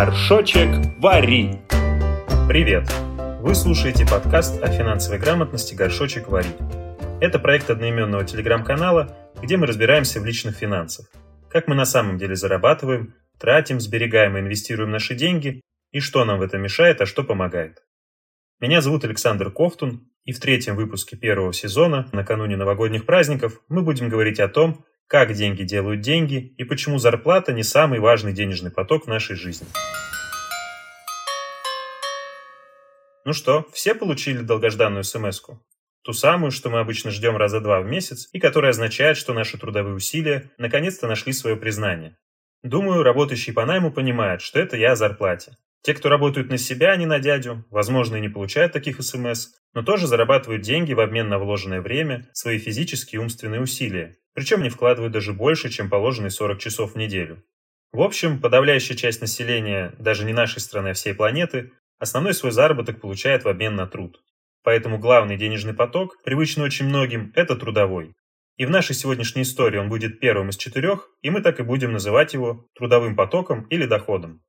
Горшочек вари! Привет! Вы слушаете подкаст о финансовой грамотности «Горшочек вари». Это проект одноименного телеграм-канала, где мы разбираемся в личных финансах. Как мы на самом деле зарабатываем, тратим, сберегаем и инвестируем наши деньги, и что нам в этом мешает, а что помогает. Меня зовут Александр Ковтун, и в третьем выпуске первого сезона, накануне новогодних праздников, мы будем говорить о том, как деньги делают деньги и почему зарплата не самый важный денежный поток в нашей жизни. Ну что, все получили долгожданную смс -ку? Ту самую, что мы обычно ждем раза два в месяц и которая означает, что наши трудовые усилия наконец-то нашли свое признание. Думаю, работающий по найму понимает, что это я о зарплате. Те, кто работают на себя, а не на дядю, возможно, и не получают таких СМС, но тоже зарабатывают деньги в обмен на вложенное время, свои физические и умственные усилия. Причем не вкладывают даже больше, чем положенные 40 часов в неделю. В общем, подавляющая часть населения, даже не нашей страны, а всей планеты, основной свой заработок получает в обмен на труд. Поэтому главный денежный поток, привычный очень многим, это трудовой. И в нашей сегодняшней истории он будет первым из четырех, и мы так и будем называть его трудовым потоком или доходом.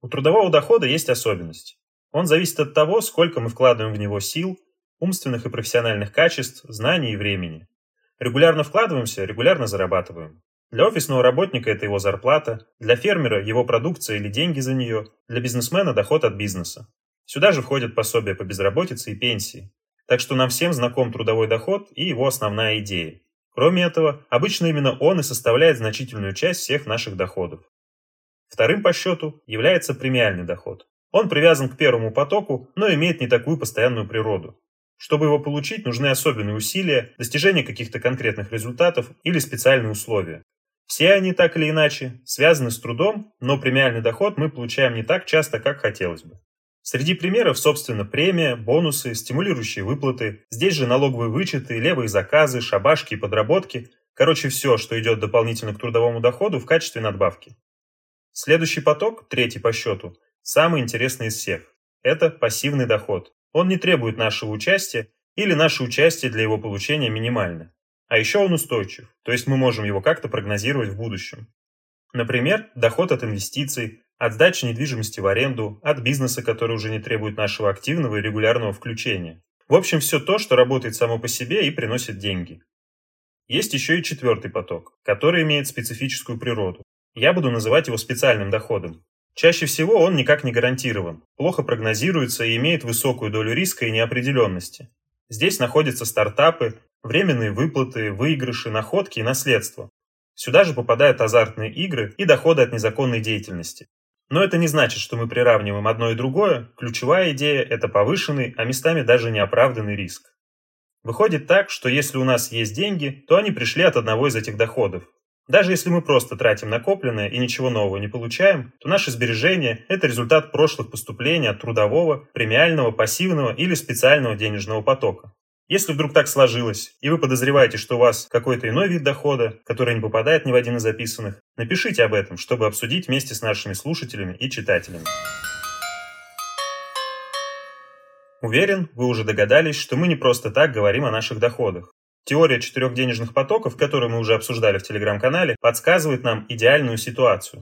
У трудового дохода есть особенность. Он зависит от того, сколько мы вкладываем в него сил, умственных и профессиональных качеств, знаний и времени. Регулярно вкладываемся, регулярно зарабатываем. Для офисного работника это его зарплата, для фермера его продукция или деньги за нее, для бизнесмена доход от бизнеса. Сюда же входят пособия по безработице и пенсии. Так что нам всем знаком трудовой доход и его основная идея. Кроме этого, обычно именно он и составляет значительную часть всех наших доходов. Вторым по счету является премиальный доход. Он привязан к первому потоку, но имеет не такую постоянную природу. Чтобы его получить, нужны особенные усилия, достижение каких-то конкретных результатов или специальные условия. Все они так или иначе связаны с трудом, но премиальный доход мы получаем не так часто, как хотелось бы. Среди примеров, собственно, премия, бонусы, стимулирующие выплаты, здесь же налоговые вычеты, левые заказы, шабашки и подработки. Короче, все, что идет дополнительно к трудовому доходу в качестве надбавки. Следующий поток, третий по счету, самый интересный из всех. Это пассивный доход. Он не требует нашего участия или наше участие для его получения минимально. А еще он устойчив, то есть мы можем его как-то прогнозировать в будущем. Например, доход от инвестиций, от сдачи недвижимости в аренду, от бизнеса, который уже не требует нашего активного и регулярного включения. В общем, все то, что работает само по себе и приносит деньги. Есть еще и четвертый поток, который имеет специфическую природу. Я буду называть его специальным доходом. Чаще всего он никак не гарантирован, плохо прогнозируется и имеет высокую долю риска и неопределенности. Здесь находятся стартапы, временные выплаты, выигрыши, находки и наследство. Сюда же попадают азартные игры и доходы от незаконной деятельности. Но это не значит, что мы приравниваем одно и другое. Ключевая идея – это повышенный, а местами даже неоправданный риск. Выходит так, что если у нас есть деньги, то они пришли от одного из этих доходов, даже если мы просто тратим накопленное и ничего нового не получаем, то наши сбережения – это результат прошлых поступлений от трудового, премиального, пассивного или специального денежного потока. Если вдруг так сложилось, и вы подозреваете, что у вас какой-то иной вид дохода, который не попадает ни в один из записанных, напишите об этом, чтобы обсудить вместе с нашими слушателями и читателями. Уверен, вы уже догадались, что мы не просто так говорим о наших доходах. Теория четырех денежных потоков, которую мы уже обсуждали в телеграм-канале, подсказывает нам идеальную ситуацию.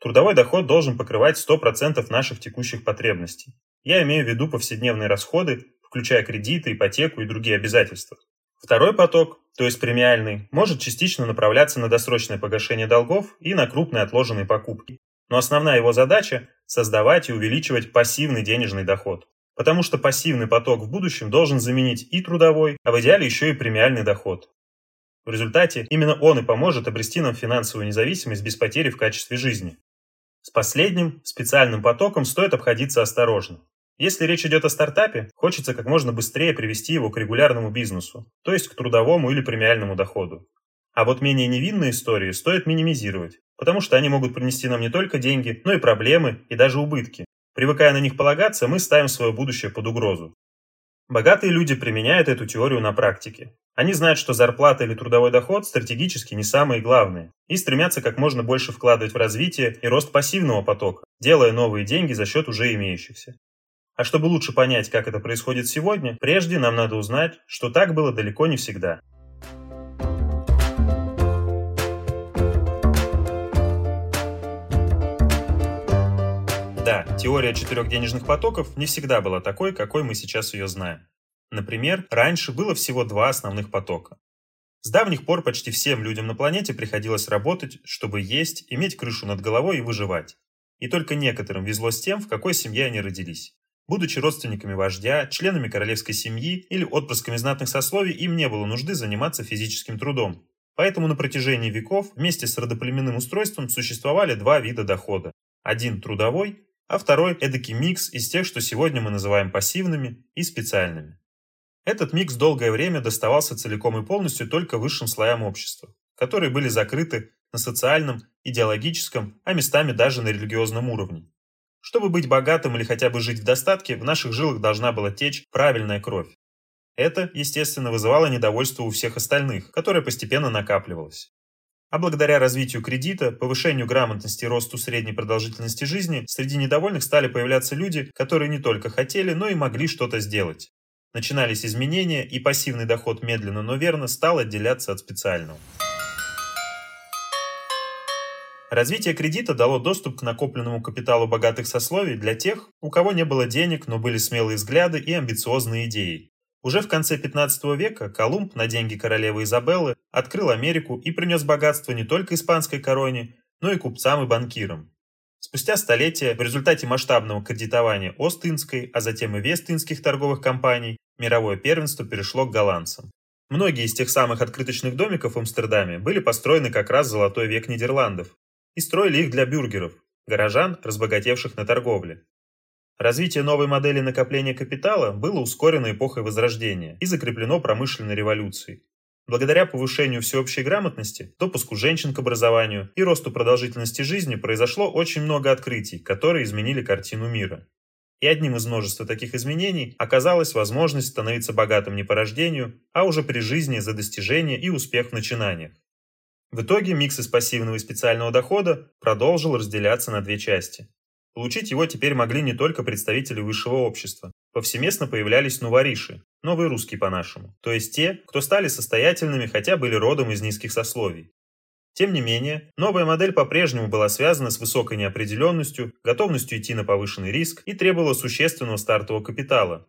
Трудовой доход должен покрывать 100% наших текущих потребностей. Я имею в виду повседневные расходы, включая кредиты, ипотеку и другие обязательства. Второй поток, то есть премиальный, может частично направляться на досрочное погашение долгов и на крупные отложенные покупки. Но основная его задача – создавать и увеличивать пассивный денежный доход. Потому что пассивный поток в будущем должен заменить и трудовой, а в идеале еще и премиальный доход. В результате именно он и поможет обрести нам финансовую независимость без потери в качестве жизни. С последним, специальным потоком стоит обходиться осторожно. Если речь идет о стартапе, хочется как можно быстрее привести его к регулярному бизнесу, то есть к трудовому или премиальному доходу. А вот менее невинные истории стоит минимизировать, потому что они могут принести нам не только деньги, но и проблемы и даже убытки, Привыкая на них полагаться, мы ставим свое будущее под угрозу. Богатые люди применяют эту теорию на практике. Они знают, что зарплата или трудовой доход стратегически не самые главные, и стремятся как можно больше вкладывать в развитие и рост пассивного потока, делая новые деньги за счет уже имеющихся. А чтобы лучше понять, как это происходит сегодня, прежде нам надо узнать, что так было далеко не всегда. Да, теория четырех денежных потоков не всегда была такой, какой мы сейчас ее знаем. Например, раньше было всего два основных потока. С давних пор почти всем людям на планете приходилось работать, чтобы есть, иметь крышу над головой и выживать. И только некоторым везло с тем, в какой семье они родились. Будучи родственниками вождя, членами королевской семьи или отпрысками знатных сословий, им не было нужды заниматься физическим трудом. Поэтому на протяжении веков вместе с родоплеменным устройством существовали два вида дохода. Один трудовой, а второй эдакий микс из тех, что сегодня мы называем пассивными и специальными. Этот микс долгое время доставался целиком и полностью только высшим слоям общества, которые были закрыты на социальном, идеологическом, а местами даже на религиозном уровне. Чтобы быть богатым или хотя бы жить в достатке, в наших жилах должна была течь правильная кровь. Это, естественно, вызывало недовольство у всех остальных, которое постепенно накапливалось. А благодаря развитию кредита, повышению грамотности и росту средней продолжительности жизни, среди недовольных стали появляться люди, которые не только хотели, но и могли что-то сделать. Начинались изменения, и пассивный доход медленно, но верно стал отделяться от специального. Развитие кредита дало доступ к накопленному капиталу богатых сословий для тех, у кого не было денег, но были смелые взгляды и амбициозные идеи. Уже в конце 15 века Колумб на деньги королевы Изабеллы открыл Америку и принес богатство не только испанской короне, но и купцам и банкирам. Спустя столетия в результате масштабного кредитования Остинской, а затем и Вестинских торговых компаний, мировое первенство перешло к голландцам. Многие из тех самых открыточных домиков в Амстердаме были построены как раз в золотой век Нидерландов, и строили их для бюргеров, горожан, разбогатевших на торговле. Развитие новой модели накопления капитала было ускорено эпохой Возрождения и закреплено промышленной революцией. Благодаря повышению всеобщей грамотности, допуску женщин к образованию и росту продолжительности жизни произошло очень много открытий, которые изменили картину мира. И одним из множества таких изменений оказалась возможность становиться богатым не по рождению, а уже при жизни за достижения и успех в начинаниях. В итоге микс из пассивного и специального дохода продолжил разделяться на две части. Получить его теперь могли не только представители высшего общества. Повсеместно появлялись новориши, новые русские по-нашему, то есть те, кто стали состоятельными, хотя были родом из низких сословий. Тем не менее, новая модель по-прежнему была связана с высокой неопределенностью, готовностью идти на повышенный риск и требовала существенного стартового капитала.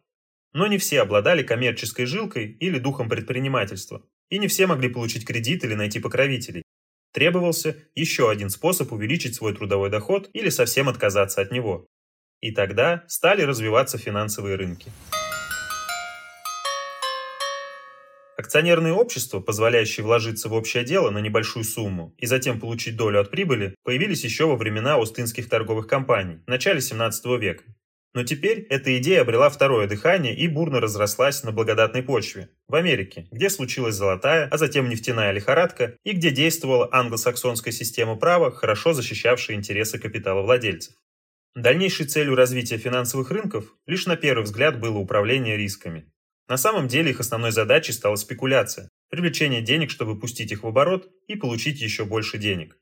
Но не все обладали коммерческой жилкой или духом предпринимательства, и не все могли получить кредит или найти покровителей. Требовался еще один способ увеличить свой трудовой доход или совсем отказаться от него. И тогда стали развиваться финансовые рынки. Акционерные общества, позволяющие вложиться в общее дело на небольшую сумму и затем получить долю от прибыли, появились еще во времена Остинских торговых компаний в начале 17 века. Но теперь эта идея обрела второе дыхание и бурно разрослась на благодатной почве. В Америке, где случилась золотая, а затем нефтяная лихорадка, и где действовала англосаксонская система права, хорошо защищавшая интересы капиталовладельцев. Дальнейшей целью развития финансовых рынков лишь на первый взгляд было управление рисками. На самом деле их основной задачей стала спекуляция, привлечение денег, чтобы пустить их в оборот и получить еще больше денег.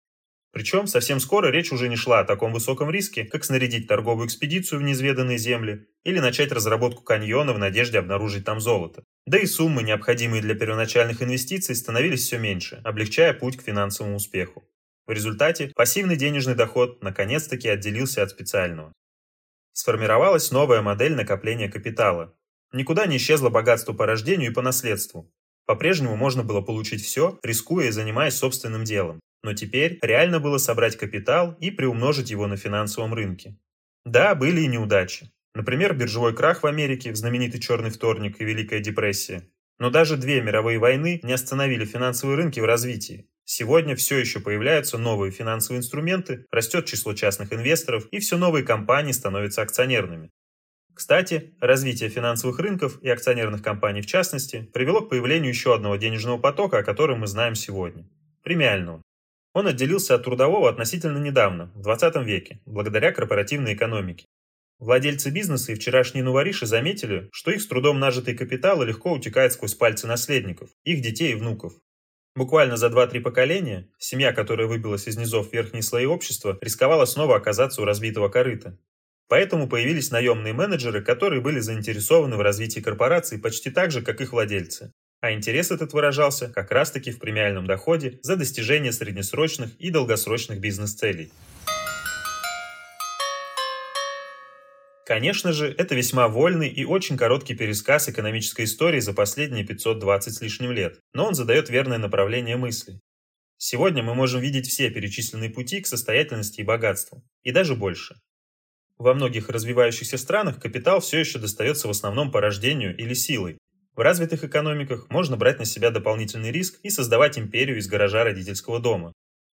Причем совсем скоро речь уже не шла о таком высоком риске, как снарядить торговую экспедицию в неизведанные земли или начать разработку каньона в надежде обнаружить там золото. Да и суммы, необходимые для первоначальных инвестиций, становились все меньше, облегчая путь к финансовому успеху. В результате пассивный денежный доход наконец-таки отделился от специального. Сформировалась новая модель накопления капитала. Никуда не исчезло богатство по рождению и по наследству. По-прежнему можно было получить все, рискуя и занимаясь собственным делом. Но теперь реально было собрать капитал и приумножить его на финансовом рынке. Да, были и неудачи. Например, биржевой крах в Америке, знаменитый «Черный вторник» и Великая депрессия. Но даже две мировые войны не остановили финансовые рынки в развитии. Сегодня все еще появляются новые финансовые инструменты, растет число частных инвесторов и все новые компании становятся акционерными. Кстати, развитие финансовых рынков и акционерных компаний в частности привело к появлению еще одного денежного потока, о котором мы знаем сегодня – премиального. Он отделился от трудового относительно недавно, в 20 веке, благодаря корпоративной экономике. Владельцы бизнеса и вчерашние новориши заметили, что их с трудом нажитый капитал легко утекает сквозь пальцы наследников, их детей и внуков. Буквально за 2-3 поколения семья, которая выбилась из низов верхние слои общества, рисковала снова оказаться у разбитого корыта. Поэтому появились наемные менеджеры, которые были заинтересованы в развитии корпораций почти так же, как их владельцы. А интерес этот выражался как раз-таки в премиальном доходе за достижение среднесрочных и долгосрочных бизнес-целей. Конечно же, это весьма вольный и очень короткий пересказ экономической истории за последние 520 с лишним лет, но он задает верное направление мысли. Сегодня мы можем видеть все перечисленные пути к состоятельности и богатству, и даже больше. Во многих развивающихся странах капитал все еще достается в основном по рождению или силой. В развитых экономиках можно брать на себя дополнительный риск и создавать империю из гаража родительского дома.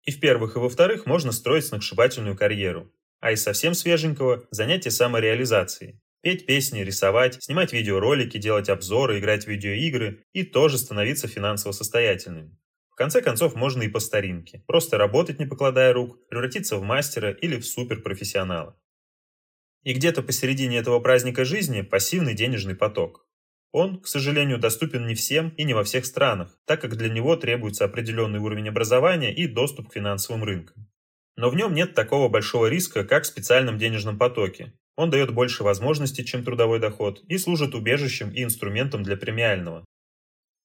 И в первых и во вторых можно строить сногсшибательную карьеру. А из совсем свеженького – занятие самореализацией. Петь песни, рисовать, снимать видеоролики, делать обзоры, играть в видеоигры и тоже становиться финансово состоятельным. В конце концов, можно и по старинке. Просто работать, не покладая рук, превратиться в мастера или в суперпрофессионала. И где-то посередине этого праздника жизни пассивный денежный поток. Он, к сожалению, доступен не всем и не во всех странах, так как для него требуется определенный уровень образования и доступ к финансовым рынкам. Но в нем нет такого большого риска, как в специальном денежном потоке. Он дает больше возможностей, чем трудовой доход, и служит убежищем и инструментом для премиального.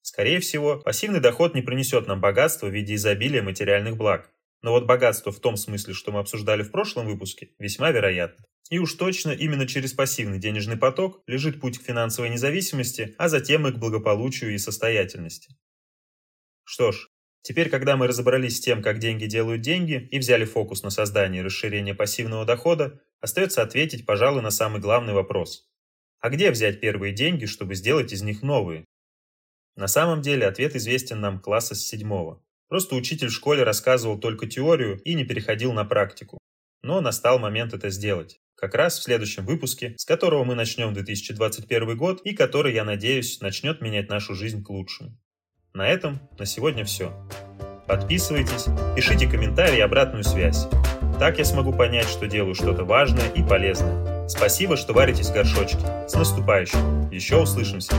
Скорее всего, пассивный доход не принесет нам богатства в виде изобилия материальных благ. Но вот богатство в том смысле, что мы обсуждали в прошлом выпуске, весьма вероятно. И уж точно именно через пассивный денежный поток лежит путь к финансовой независимости, а затем и к благополучию и состоятельности. Что ж, теперь, когда мы разобрались с тем, как деньги делают деньги, и взяли фокус на создание и расширение пассивного дохода, остается ответить, пожалуй, на самый главный вопрос. А где взять первые деньги, чтобы сделать из них новые? На самом деле ответ известен нам класса с седьмого. Просто учитель в школе рассказывал только теорию и не переходил на практику. Но настал момент это сделать. Как раз в следующем выпуске, с которого мы начнем 2021 год и который, я надеюсь, начнет менять нашу жизнь к лучшему. На этом на сегодня все. Подписывайтесь, пишите комментарии и обратную связь. Так я смогу понять, что делаю что-то важное и полезное. Спасибо, что варитесь в горшочке. С наступающим. Еще услышимся.